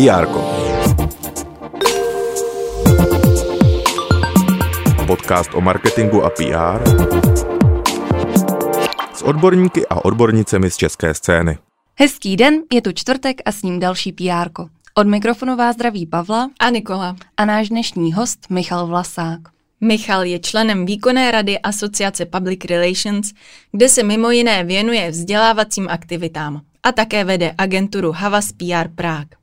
PR. Podcast o marketingu a PR s odborníky a odbornicemi z české scény. Hezký den, je tu čtvrtek a s ním další PR. Od mikrofonu vás zdraví Pavla a Nikola a náš dnešní host Michal Vlasák. Michal je členem výkonné rady Asociace Public Relations, kde se mimo jiné věnuje vzdělávacím aktivitám a také vede agenturu Havas PR Prague.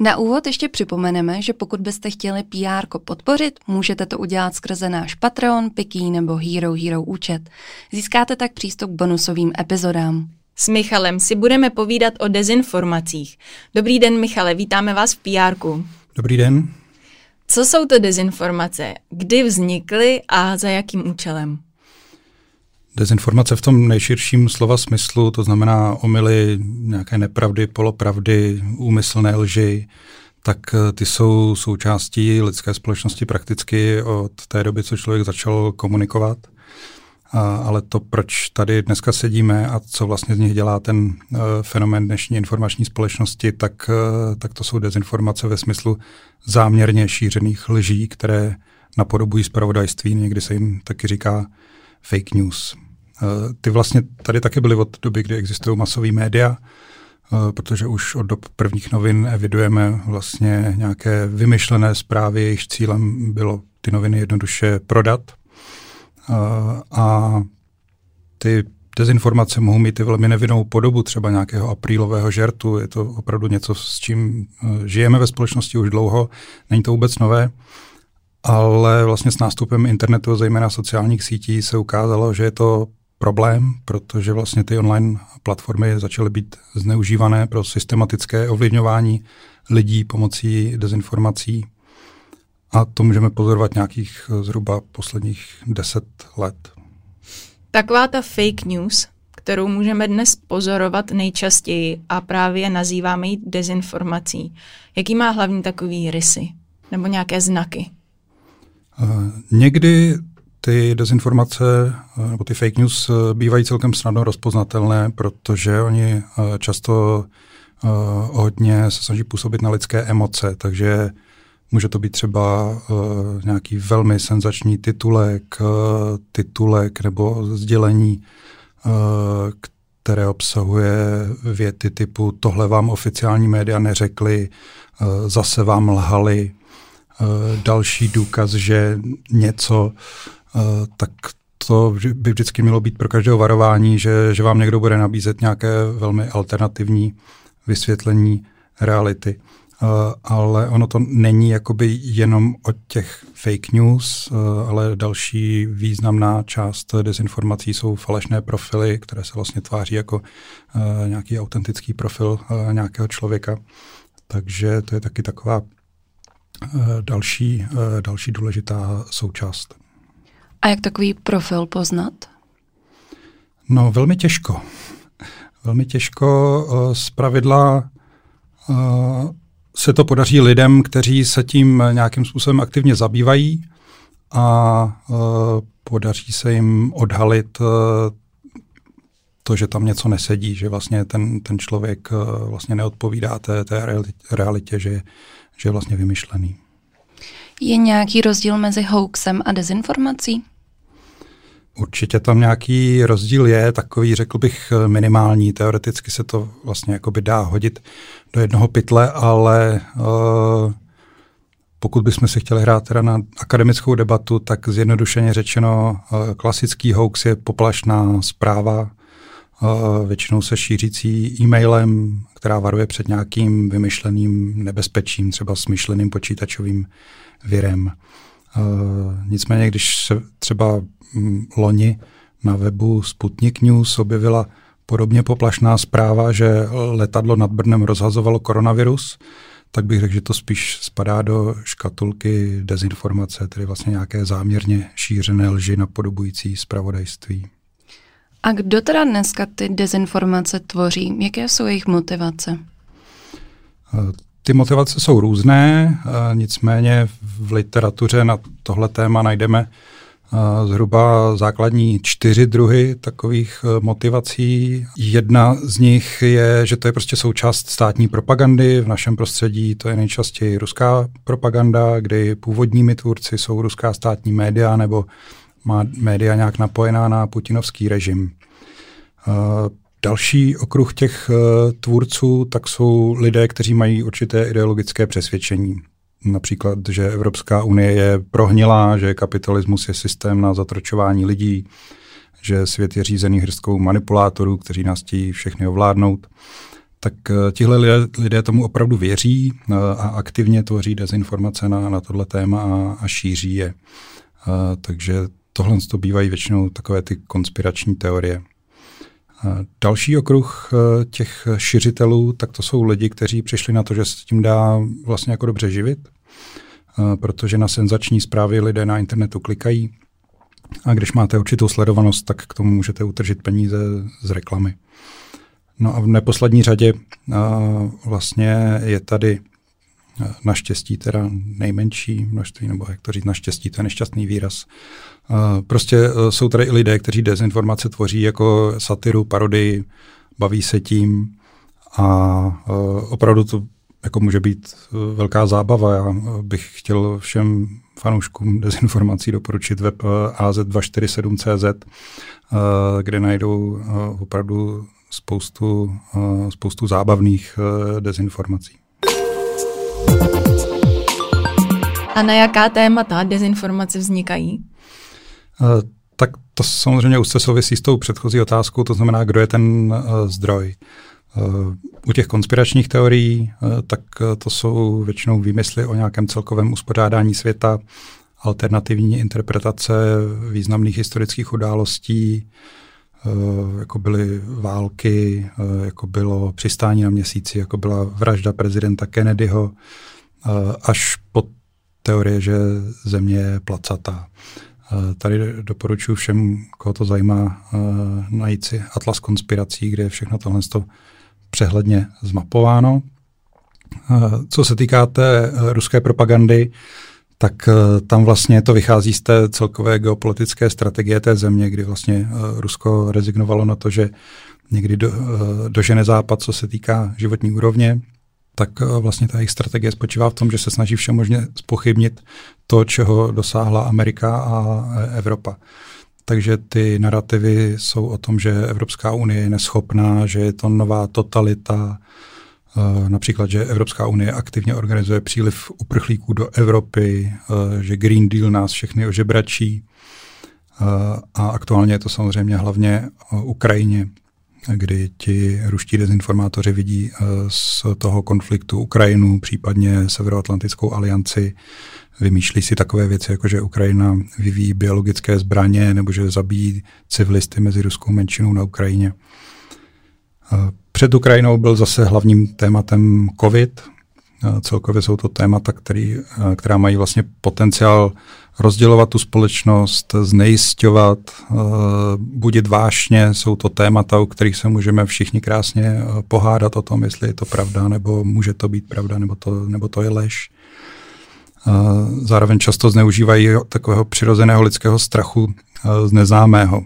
Na úvod ještě připomeneme, že pokud byste chtěli PR podpořit, můžete to udělat skrze náš Patreon, Piky nebo Hero Hero účet. Získáte tak přístup k bonusovým epizodám. S Michalem si budeme povídat o dezinformacích. Dobrý den, Michale, vítáme vás v PR. Dobrý den. Co jsou to dezinformace? Kdy vznikly a za jakým účelem? Dezinformace v tom nejširším slova smyslu, to znamená omily, nějaké nepravdy, polopravdy, úmyslné lži, tak eh, ty jsou součástí lidské společnosti prakticky od té doby, co člověk začal komunikovat. A, ale to, proč tady dneska sedíme a co vlastně z nich dělá ten uh, fenomén dnešní informační společnosti, tak, uh, tak to jsou dezinformace ve smyslu záměrně šířených lží, které napodobují zpravodajství, někdy se jim taky říká fake news. Uh, ty vlastně tady taky byly od doby, kdy existují masové média, protože už od dob prvních novin evidujeme vlastně nějaké vymyšlené zprávy, jejichž cílem bylo ty noviny jednoduše prodat – a ty dezinformace mohou mít i velmi nevinnou podobu, třeba nějakého aprílového žertu. Je to opravdu něco, s čím žijeme ve společnosti už dlouho, není to vůbec nové, ale vlastně s nástupem internetu, zejména sociálních sítí, se ukázalo, že je to problém, protože vlastně ty online platformy začaly být zneužívané pro systematické ovlivňování lidí pomocí dezinformací a to můžeme pozorovat nějakých eh, zhruba posledních deset let. Taková ta fake news, kterou můžeme dnes pozorovat nejčastěji a právě nazýváme ji dezinformací. Jaký má hlavní takový rysy nebo nějaké znaky? Uh, někdy ty dezinformace uh, nebo ty fake news uh, bývají celkem snadno rozpoznatelné, protože oni často hodně se snaží působit na lidské emoce, takže Může to být třeba nějaký velmi senzační titulek, titulek nebo sdělení, které obsahuje věty typu tohle vám oficiální média neřekli, zase vám lhali, další důkaz, že něco, tak to by vždycky mělo být pro každého varování, že, že vám někdo bude nabízet nějaké velmi alternativní vysvětlení reality. Eh, ale ono to není jakoby jenom o těch fake news, uh, ale další významná část dezinformací jsou falešné profily, které se vlastně tváří jako nějaký autentický profil nějakého člověka. Takže to je taky taková další, další důležitá součást. A jak takový profil poznat? No, velmi těžko. Velmi těžko. Z pravidla se to podaří lidem, kteří se tím nějakým způsobem aktivně zabývají a uh, podaří se jim odhalit to, že tam něco nesedí, že vlastně ten, ten člověk vlastně neodpovídá té, té realitě, že, že je vlastně vymyšlený. Je nějaký rozdíl mezi hoaxem a dezinformací? Určitě tam nějaký rozdíl je, takový řekl bych minimální. Teoreticky se to vlastně jakoby dá hodit do jednoho pytle, ale uh, pokud bychom si chtěli hrát teda na akademickou debatu, tak zjednodušeně řečeno uh, klasický hoax je poplašná zpráva, uh, většinou se šířící e-mailem, která varuje před nějakým vymyšleným nebezpečím, třeba smyšleným počítačovým virem. Uh, nicméně, když se třeba loni na webu Sputnik News objevila podobně poplašná zpráva, že letadlo nad Brnem rozhazovalo koronavirus, tak bych řekl, že to spíš spadá do škatulky dezinformace, tedy vlastně nějaké záměrně šířené lži napodobující zpravodajství. A kdo teda dneska ty dezinformace tvoří? Jaké jsou jejich motivace? Ty motivace jsou různé, nicméně v literatuře na tohle téma najdeme zhruba základní čtyři druhy takových e, motivací. Jedna z nich je, že to je prostě součást státní propagandy. V našem prostředí to je nejčastěji ruská propaganda, kdy původními tvůrci jsou ruská státní média nebo má média nějak napojená na putinovský režim. E, další okruh těch e, tvůrců tak jsou lidé, kteří mají určité ideologické přesvědčení. Například, že Evropská unie je prohnilá, že kapitalismus je systém na zatročování lidí, že svět je řízený hrstkou manipulátorů, kteří nás chtějí všechny ovládnout. Tak eh, tihle lidé, lidé tomu opravdu věří eh, a aktivně tvoří dezinformace na, na tohle téma a, a šíří je. A, eh, takže tohle to bývají většinou takové ty konspirační teorie. Další okruh těch šiřitelů, tak to jsou lidi, kteří přišli na to, že se tím dá vlastně jako dobře živit, protože na senzační zprávy lidé na internetu klikají a když máte určitou sledovanost, tak k tomu můžete utržit peníze z reklamy. No a v neposlední řadě vlastně je tady naštěstí teda nejmenší množství, nebo jak to říct, naštěstí, to je nešťastný výraz. Prostě e, jsou tady i lidé, kteří dezinformace tvoří jako satiru, parodii, baví se tím a e, opravdu to jako může být eh, velká zábava. Já bych chtěl všem fanouškům dezinformací doporučit web eh, az247.cz, kde najdou opravdu spoustu, spoustu zábavných dezinformací. A na jaká témata dezinformace vznikají? Tak to samozřejmě už se souvisí s tou předchozí otázkou, to znamená, kdo je ten zdroj. U těch konspiračních teorií, tak to jsou většinou výmysly o nějakém celkovém uspořádání světa, alternativní interpretace významných historických událostí, jako byly války, jako bylo přistání na měsíci, jako byla vražda prezidenta Kennedyho, až po teorie, že země je placatá. Tady doporučuji všem, koho to zajímá, najít si Atlas konspirací, kde je všechno tohle přehledně zmapováno. Co se týká té eh, ruské propagandy, tak eh, tam vlastně to vychází z té celkové geopolitické strategie té země, kdy vlastně eh, Rusko rezignovalo na to, že někdy do, dožene západ, co se týká životní úrovně, tak vlastně ta jejich strategie spočívá v tom, že se snaží vše možně spochybnit to, čeho dosáhla Amerika a Evropa. Takže ty narrativy jsou o tom, že Evropská unie je neschopná, že je to nová totalita, eh, například, že Evropská unie aktivně organizuje příliv uprchlíků do Evropy, eh, že Green Deal nás všechny ožebračí eh, a aktuálně je to samozřejmě hlavně Ukrajině, kdy ti ruští dezinformátoři vidí z toho konfliktu Ukrajinu, případně Severoatlantickou alianci, vymýšlí si takové věci, jako že Ukrajina vyvíjí biologické zbraně nebo že zabíjí civilisty mezi ruskou menšinou na Ukrajině. Před Ukrajinou byl zase hlavním tématem COVID. Celkově jsou to témata, který, která mají vlastně potenciál rozdělovat tu společnost, znejistovat, budit vášně. Jsou to témata, o kterých se můžeme všichni krásně pohádat o tom, jestli je to pravda, nebo může to být pravda, nebo to, nebo to je lež. Zároveň často zneužívají takového přirozeného lidského strachu z neznámého.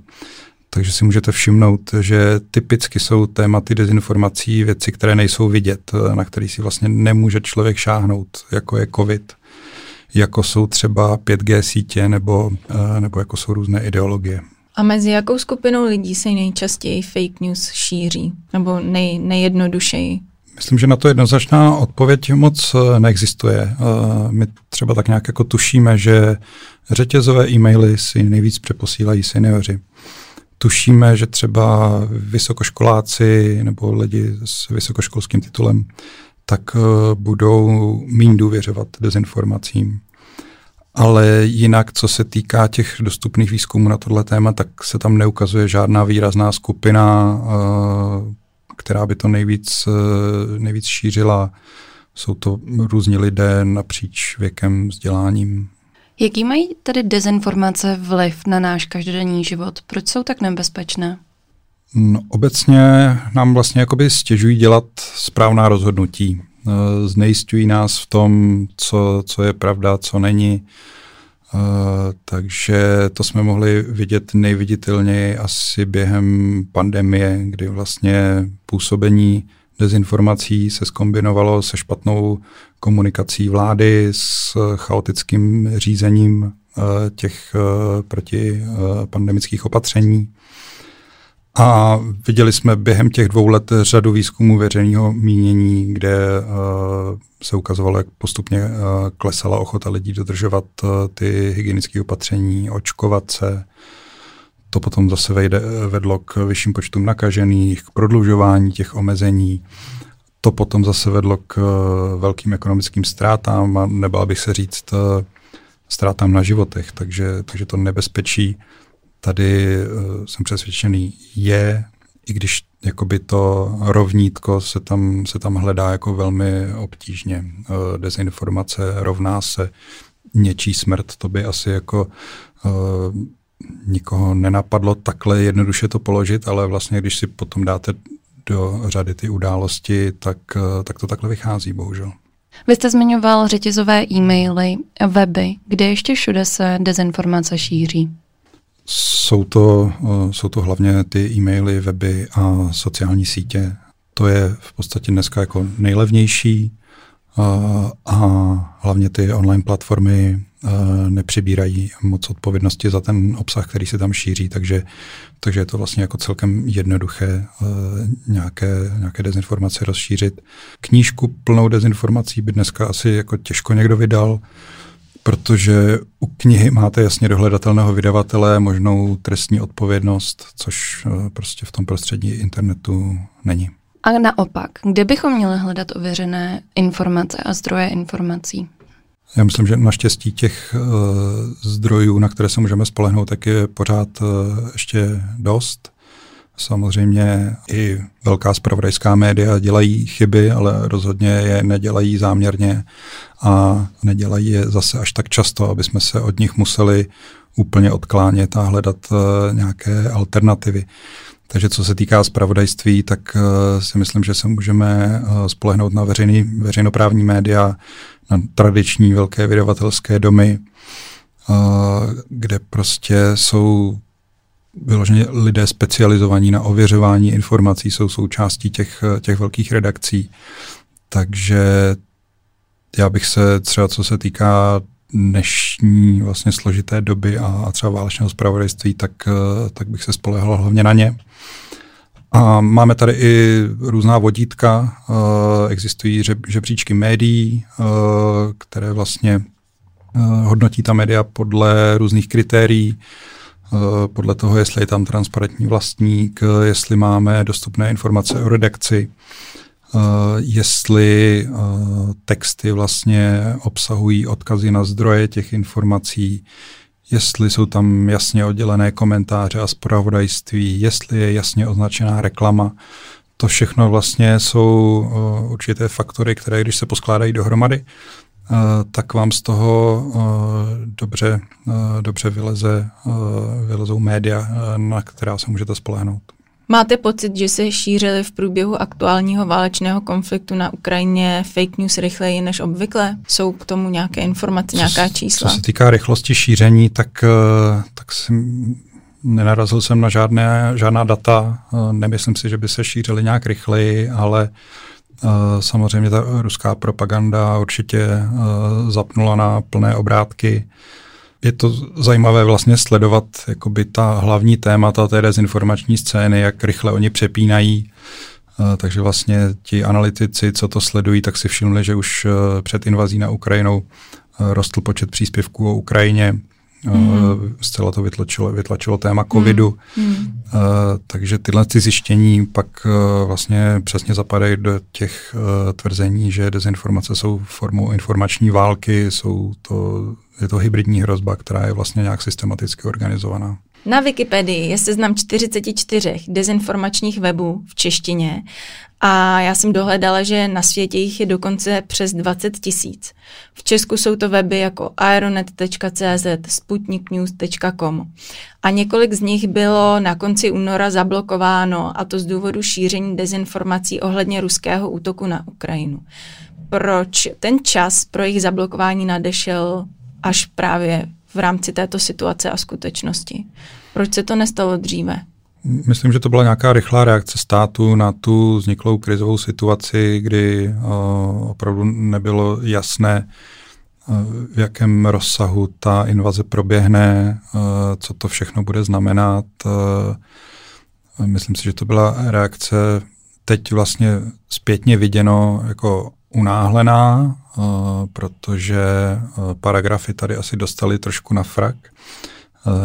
Takže si můžete všimnout, že typicky jsou tématy dezinformací věci, které nejsou vidět, na které si vlastně nemůže člověk šáhnout, jako je COVID, jako jsou třeba 5G sítě nebo, nebo jako jsou různé ideologie. A mezi jakou skupinou lidí se nejčastěji fake news šíří? Nebo nej, nejjednodušeji? Myslím, že na to jednoznačná odpověď moc eh, neexistuje. Eh, my třeba tak nějak jako tušíme, že řetězové e-maily si nejvíc přeposílají seniori. Tušíme, že třeba vysokoškoláci nebo lidi s vysokoškolským titulem tak eh, budou méně důvěřovat dezinformacím. Ale jinak, co se týká těch dostupných výzkumů na tohle téma, tak se tam neukazuje žádná výrazná skupina která by to nejvíc, eh, nejvíc šířila. Jsou to různí lidé napříč věkem, vzděláním. Jaký mají tedy dezinformace vliv na náš každodenní život? Proč jsou tak nebezpečné? No, obecně nám vlastně jakoby stěžují dělat správná rozhodnutí. Eh, znejistují nás v tom, co, co je pravda, co není. takže to jsme mohli vidět nejviditelněji asi během pandemie, kdy vlastně působení dezinformací se skombinovalo se špatnou komunikací vlády, s chaotickým řízením těch protipandemických opatření. A viděli jsme během těch dvou let řadu výzkumů veřejného mínění, kde se ukazovalo, jak postupně klesala ochota lidí dodržovat ty hygienické opatření, očkovat se. To potom zase vejde, vedlo k vyšším počtům nakažených, k prodlužování těch omezení. To potom zase vedlo k uh, velkým ekonomickým ztrátám a nebál bych se říct uh, ztrátám na životech. Takže, takže to nebezpečí tady uh, jsem přesvědčený je, i když jakoby to rovnítko se tam, se tam hledá jako velmi obtížně. Dezinformace rovná se něčí smrt, to by asi jako nikoho nenapadlo takhle jednoduše to položit, ale vlastně když si potom dáte do řady ty události, tak, tak to takhle vychází, bohužel. Vy jste zmiňoval řetězové e-maily, weby, kde ještě všude se dezinformace šíří. Jsou to, eh, jsou to hlavně ty e-maily, weby a sociální sítě. To je v podstatě dneska jako nejlevnější a, hlavně ty online platformy eh, nepřibírají moc odpovědnosti za ten obsah, který se tam šíří, takže, takže je to vlastně jako celkem jednoduché nějaké, nějaké dezinformace rozšířit. Knížku plnou dezinformací by dneska asi jako těžko někdo vydal, protože u knihy máte jasně dohledatelného vydavatele, možnou trestní odpovědnost, což eh, prostě v tom prostředí internetu není. A naopak, kde bychom měli hledat ověřené informace a zdroje informací? Já myslím, že naštěstí těch uh, zdrojů, na které se můžeme spolehnout, tak je pořád uh, ještě dost. Samozřejmě i velká spravodajská média dělají chyby, ale rozhodně je nedělají záměrně a nedělají je zase až tak často, aby jsme se od nich museli úplně odklánět a hledat uh, nějaké alternativy. Takže co se týká spravodajství, tak uh, si myslím, že se můžeme uh, spolehnout na veřejný, veřejnoprávní média, na tradiční velké vydavatelské domy, kde prostě jsou vyloženě lidé specializovaní na ověřování informací jsou součástí těch, těch velkých redakcí. Takže já bych se třeba, co se týká dnešní vlastně složité doby a, a třeba válečného zpravodajství, tak, tak bych se spolehal hlavně na ně. A máme tady i různá vodítka, existují žebříčky médií, které vlastně hodnotí ta média podle různých kritérií, Eh, podle toho, jestli je tam transparentní vlastník, eh, jestli máme dostupné informace o redakci, eh, jestli texty vlastně obsahují odkazy na zdroje těch informací, jestli jsou tam jasně oddělené komentáře a zpravodajství, jestli je jasně označená reklama. To všechno vlastně jsou určité faktory, které když se poskládají dohromady, Eh, tak vám z toho eh, dobře, eh, dobře vyleze, vylezou média, na která se můžete spolehnout. Máte pocit, že se šířily v průběhu aktuálního válečného konfliktu na Ukrajině fake news rychleji než obvykle? Jsou k tomu nějaké informace, nějaká čísla? Co se týká rychlosti šíření, tak, tak si nenarazil jsem na žádné, žádná data. Nemyslím si, že by se šířily nějak rychleji, ale Eh, samozřejmě ta ruská propaganda určitě eh, zapnula na plné obrátky. Je to zajímavé vlastně sledovat jakoby ta hlavní témata té dezinformační scény, jak rychle oni přepínají. Eh, takže vlastně ti analytici, co to sledují, tak si všimli, že už před invazí na Ukrajinu rostl počet příspěvků o Ukrajině, Mm. Zcela to vytlačilo, vytlačilo téma covidu. Mm. Takže tyhle ty zjištění pak e, vlastně přesně zapadají do těch e, tvrzení, že dezinformace jsou formou informační války, jsou to, je to hybridní hrozba, která je vlastně nějak systematicky organizovaná. Na Wikipedii je seznam 44 dezinformačních webů v češtině a já jsem dohledala, že na světě jich je dokonce přes 20 tisíc. V Česku jsou to weby jako aeronet.cz, sputniknews.com a několik z nich bylo na konci února zablokováno a to z důvodu šíření dezinformací ohledně ruského útoku na Ukrajinu. Proč ten čas pro jejich zablokování nadešel až právě v rámci této situace a skutečnosti. Proč se to nestalo dříve? Myslím, že to byla nějaká rychlá reakce státu na tu vzniklou krizovou situaci, kdy uh, opravdu nebylo jasné, uh, v jakém rozsahu ta invaze proběhne, uh, co to všechno bude znamenat. Uh, myslím si, že to byla reakce teď vlastně zpětně viděno jako unáhlená, uh, protože uh, paragrafy tady asi dostali trošku na frak. Uh,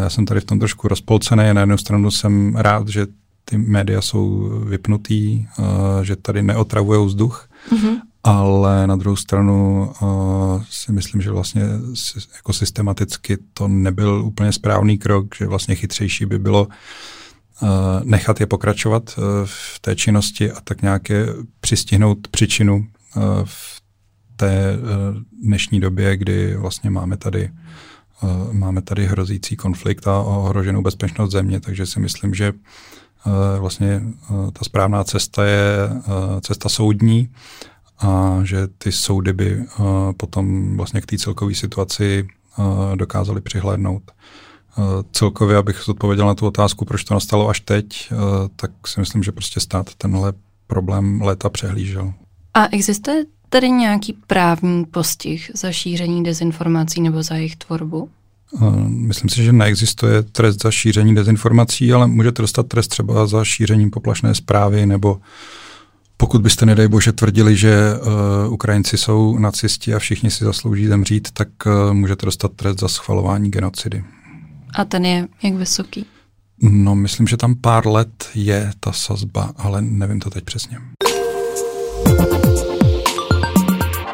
já jsem tady v tom trošku rozpolcený. Na jednu stranu jsem rád, že ty média jsou vypnutý, že tady neotravují vzduch, mm-hmm. ale na druhou stranu si myslím, že vlastně jako systematicky to nebyl úplně správný krok, že vlastně chytřejší by bylo nechat je pokračovat v té činnosti a tak nějaké přistihnout příčinu Eh, v té eh, dnešní době, kdy vlastně máme tady eh, máme tady hrozící konflikt a ohroženou bezpečnost země, takže si myslím, že vlastně ta správná cesta je cesta soudní a že ty soudy by potom vlastně k té celkové situaci dokázali přihlédnout. Celkově, abych odpověděl na tu otázku, proč to nastalo až teď, tak si myslím, že prostě stát tenhle problém léta přehlížel. A existuje tady nějaký právní postih za šíření dezinformací nebo za jejich tvorbu? Myslím si, že neexistuje trest za šíření dezinformací, ale můžete dostat trest třeba za šířením poplašné zprávy nebo pokud byste, nedej bože, tvrdili, že uh, Ukrajinci jsou nacisti a všichni si zaslouží zemřít, tak uh, můžete dostat trest za schvalování genocidy. A ten je jak vysoký? No, myslím, že tam pár let je ta sazba, ale nevím to teď přesně.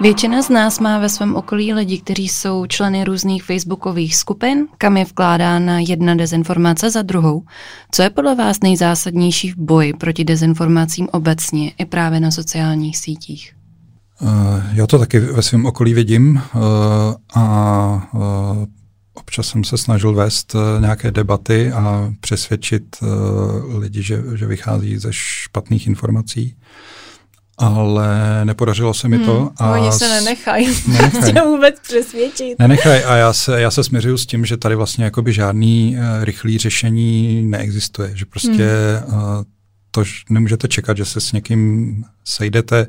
Většina z nás má ve svém okolí lidi, kteří jsou členy různých facebookových skupin, kam je vkládána jedna dezinformace za druhou. Co je podle vás nejzásadnější v boji proti dezinformacím obecně i právě na sociálních sítích? Uh, já to taky ve svém okolí vidím uh, a uh, občas jsem se snažil vést nějaké debaty a přesvědčit lidi, že, že vychází ze špatných informací ale nepodařilo se mi to. Hmm, a oni se nenechají nenechají. vůbec přesvědčit. Nenechají a já se, já se směřuju s tím, že tady vlastně jakoby žádný uh, rychlý řešení neexistuje, že prostě hmm. uh, to nemůžete čekat, že se s někým sejdete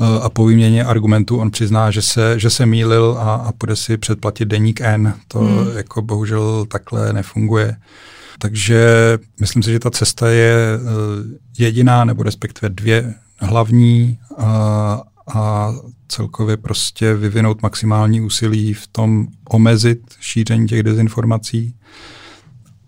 uh, a po výměně argumentů on přizná, že se, že se mýlil a, a půjde si předplatit deník N. To hmm. jako bohužel takhle nefunguje. Takže myslím si, že ta cesta je uh, jediná, nebo respektive dvě hlavní a, a celkově prostě vyvinout maximální úsilí v tom omezit šíření těch dezinformací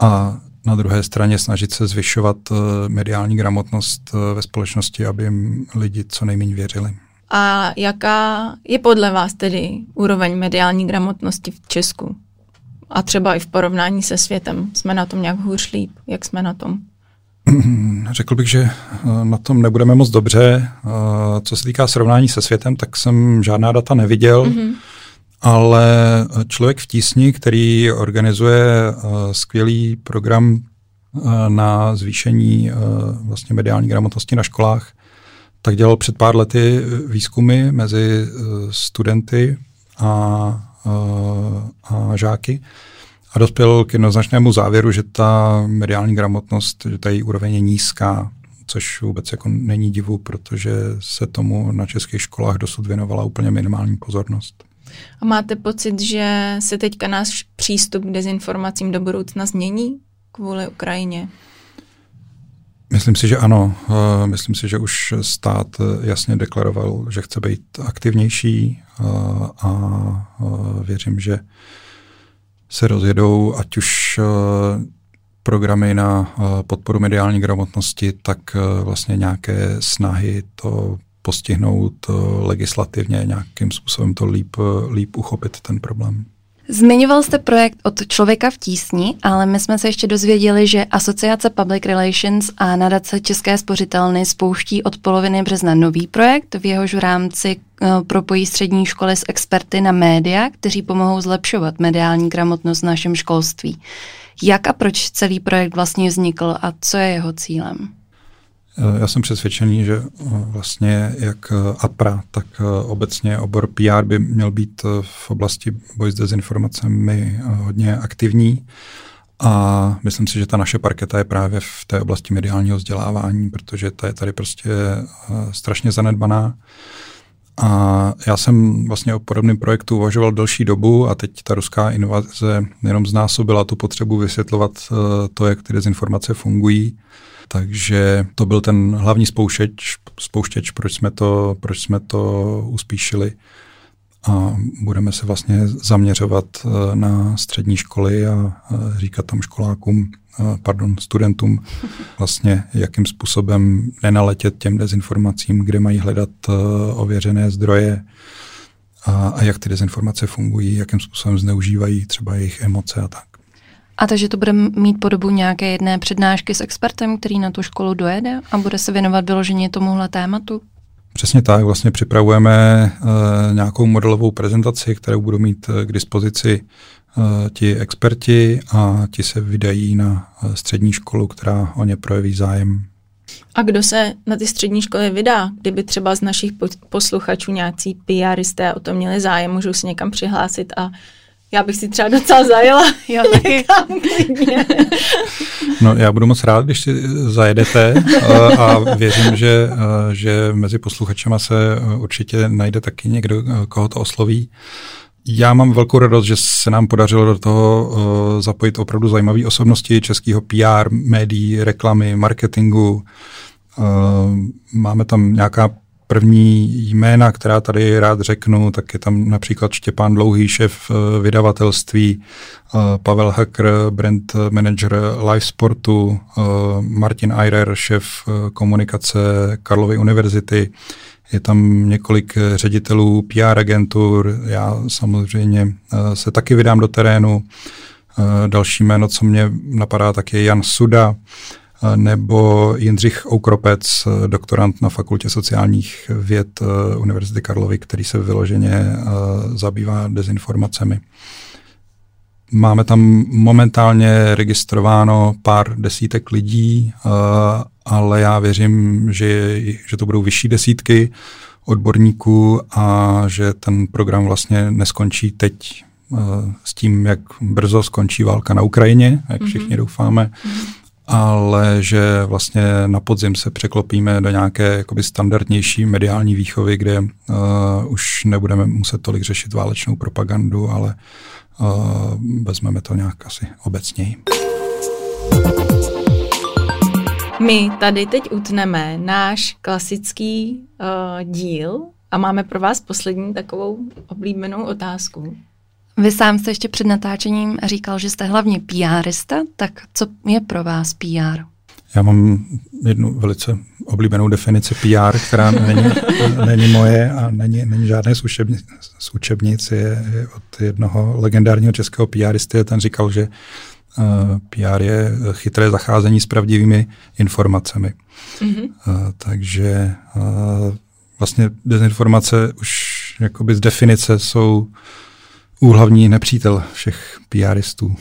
a na druhé straně snažit se zvyšovat eh, mediální gramotnost eh, ve společnosti, aby jim lidi co nejméně věřili. A jaká je podle vás tedy úroveň mediální gramotnosti v Česku? A třeba i v porovnání se světem. Jsme na tom nějak hůř líp? Jak jsme na tom? Řekl bych, že eh, na tom nebudeme moc dobře. Eh, co se týká srovnání se světem, tak jsem žádná data neviděl, mm-hmm. ale člověk v tísni, který organizuje eh, skvělý program na zvýšení vlastně mediální gramotnosti na školách, tak dělal před pár lety výzkumy mezi studenty a, a žáky a dospěl k jednoznačnému závěru, že ta mediální gramotnost, že ta její úroveň je nízká, což vůbec jako není divu, protože se tomu na českých školách dosud věnovala úplně minimální pozornost. A máte pocit, že se teďka náš přístup k dezinformacím do budoucna změní kvůli Ukrajině? Myslím si, že ano. Eh, myslím si, že už stát jasně deklaroval, že chce být aktivnější eh, a eh, věřím, že se rozjedou ať už eh, programy na eh, podporu mediální gramotnosti, tak eh, vlastně nějaké snahy to postihnout legislativně, nějakým způsobem to líp, líp uchopit ten problém. Zmiňoval jste projekt od Člověka v tísni, ale my jsme se ještě dozvěděli, že Asociace Public Relations a nadace České spořitelny spouští od poloviny března nový projekt, v jehož rámci uh, propojí střední školy s experty na média, kteří pomohou zlepšovat mediální gramotnost v našem školství. Jak a proč celý projekt vlastně vznikl a co je jeho cílem? Já jsem přesvědčený, že vlastně jak APRA, tak obecně obor PR by měl být v oblasti boje s dezinformacemi hodně aktivní. A myslím si, že ta naše parketa je právě v té oblasti mediálního vzdělávání, protože ta je tady prostě strašně zanedbaná. A já jsem vlastně o podobném projektu uvažoval delší dobu a teď ta ruská invaze jenom znásobila tu potřebu vysvětlovat eh, to, jak ty dezinformace fungují. Takže to byl ten hlavní spouštěč, spouštěč proč, jsme to, proč jsme to uspíšili a budeme se vlastně zaměřovat eh, na střední školy a říkat tam školákům, eh, pardon, studentům vlastně, jakým způsobem nenaletět těm dezinformacím, kde mají hledat eh, ověřené zdroje a, a jak ty dezinformace fungují, jakým způsobem zneužívají třeba jejich emoce a tak. A takže to bude mít podobu nějaké jedné přednášky s expertem, který na tu školu dojede a bude se věnovat vyloženě tomuhle tématu? Přesně tak, vlastně připravujeme uh, nějakou modelovou prezentaci, kterou budou mít uh, k dispozici uh, ti experti a ti se vydají na uh, střední školu, která o ně projeví zájem. A kdo se na ty střední školy vydá? Kdyby třeba z našich posluchačů nějací PRisté o to měli zájem, můžou se někam přihlásit a já bych si třeba docela zajela. Já taky. no, já budu moc rád, když si zajedete a věřím, že, že mezi posluchačema se určitě najde taky někdo, koho to osloví. Já mám velkou radost, že se nám podařilo do toho zapojit opravdu zajímavé osobnosti českého PR, médií, reklamy, marketingu. Máme tam nějaká první jména, která tady rád řeknu, tak je tam například Štěpán Dlouhý, šéf eh, vydavatelství, eh, Pavel Hacker, brand manager live sportu, eh, Martin Eirer, šéf komunikace Karlovy univerzity, je tam několik ředitelů PR agentur, já samozřejmě se taky vydám do terénu. Další jméno, co mě napadá, tak je Jan Suda, nebo Jindřich Oukropec, doktorant na Fakultě sociálních věd eh, Univerzity Karlovy, který se vyloženě eh, zabývá dezinformacemi. Máme tam momentálně registrováno pár desítek lidí, eh, ale já věřím, že, že to budou vyšší desítky odborníků a že ten program vlastně neskončí teď s tím, jak brzo skončí válka na Ukrajině, jak všichni mm-hmm. doufáme, mm-hmm ale že vlastně na podzim se překlopíme do nějaké jakoby standardnější mediální výchovy, kde uh, už nebudeme muset tolik řešit válečnou propagandu, ale uh, vezmeme to nějak asi obecněji. My tady teď utneme náš klasický uh, díl a máme pro vás poslední takovou oblíbenou otázku. Vy sám jste ještě před natáčením říkal, že jste hlavně PRista, tak co je pro vás PR? Já mám jednu velice oblíbenou definici PR, která není, není moje a není, není žádné z, učebni, z učebnic. Je, je od jednoho legendárního českého PRisty. Ten říkal, že uh, eh, PR je chytré zacházení s pravdivými informacemi. Mm-hmm. Uh, takže uh, vlastně dezinformace už jakoby z definice jsou úhlavní nepřítel všech PRistů.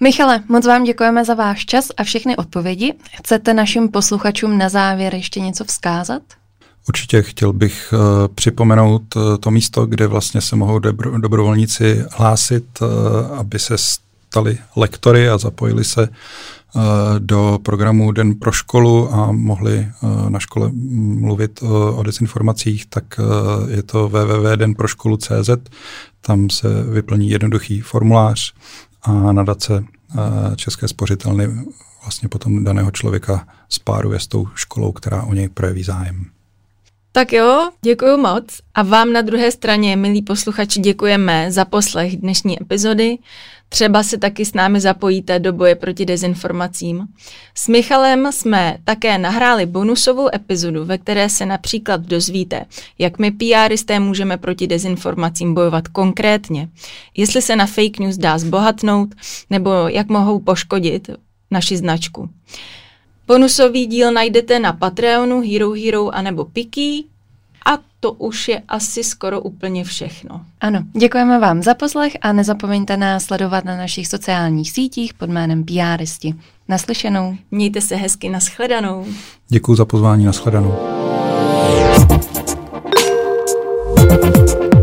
Michale, moc vám děkujeme za váš čas a všechny odpovědi. Chcete našim posluchačům na závěr ještě něco vzkázat? Určitě chtěl bych uh, připomenout uh, to místo, kde vlastně se mohou dobro, dobrovolníci hlásit, uh, aby se stali lektory a zapojili se do programu Den pro školu a mohli uh, na škole mluvit o dezinformacích, tak uh, je to www.denproškolu.cz. Tam se vyplní jednoduchý formulář a nadace České spořitelny vlastně potom daného člověka spáruje s tou školou, která o něj projeví zájem. Tak jo, děkuji moc. A vám na druhé straně, milí posluchači, děkujeme za poslech dnešní epizody. Třeba se taky s námi zapojíte do boje proti dezinformacím. S Michalem jsme také nahráli bonusovou epizodu, ve které se například dozvíte, jak my PRisté můžeme proti dezinformacím bojovat konkrétně, jestli se na fake news dá zbohatnout, nebo jak mohou poškodit naši značku. Bonusový díl najdete na Patreonu, Hero Hero a nebo Piki a to už je asi skoro úplně všechno. Ano, děkujeme vám za poslech a nezapomeňte nás sledovat na našich sociálních sítích pod jménem PRisti. Naslyšenou. Mějte se hezky, nashledanou. Děkuji za pozvání, nashledanou. thank you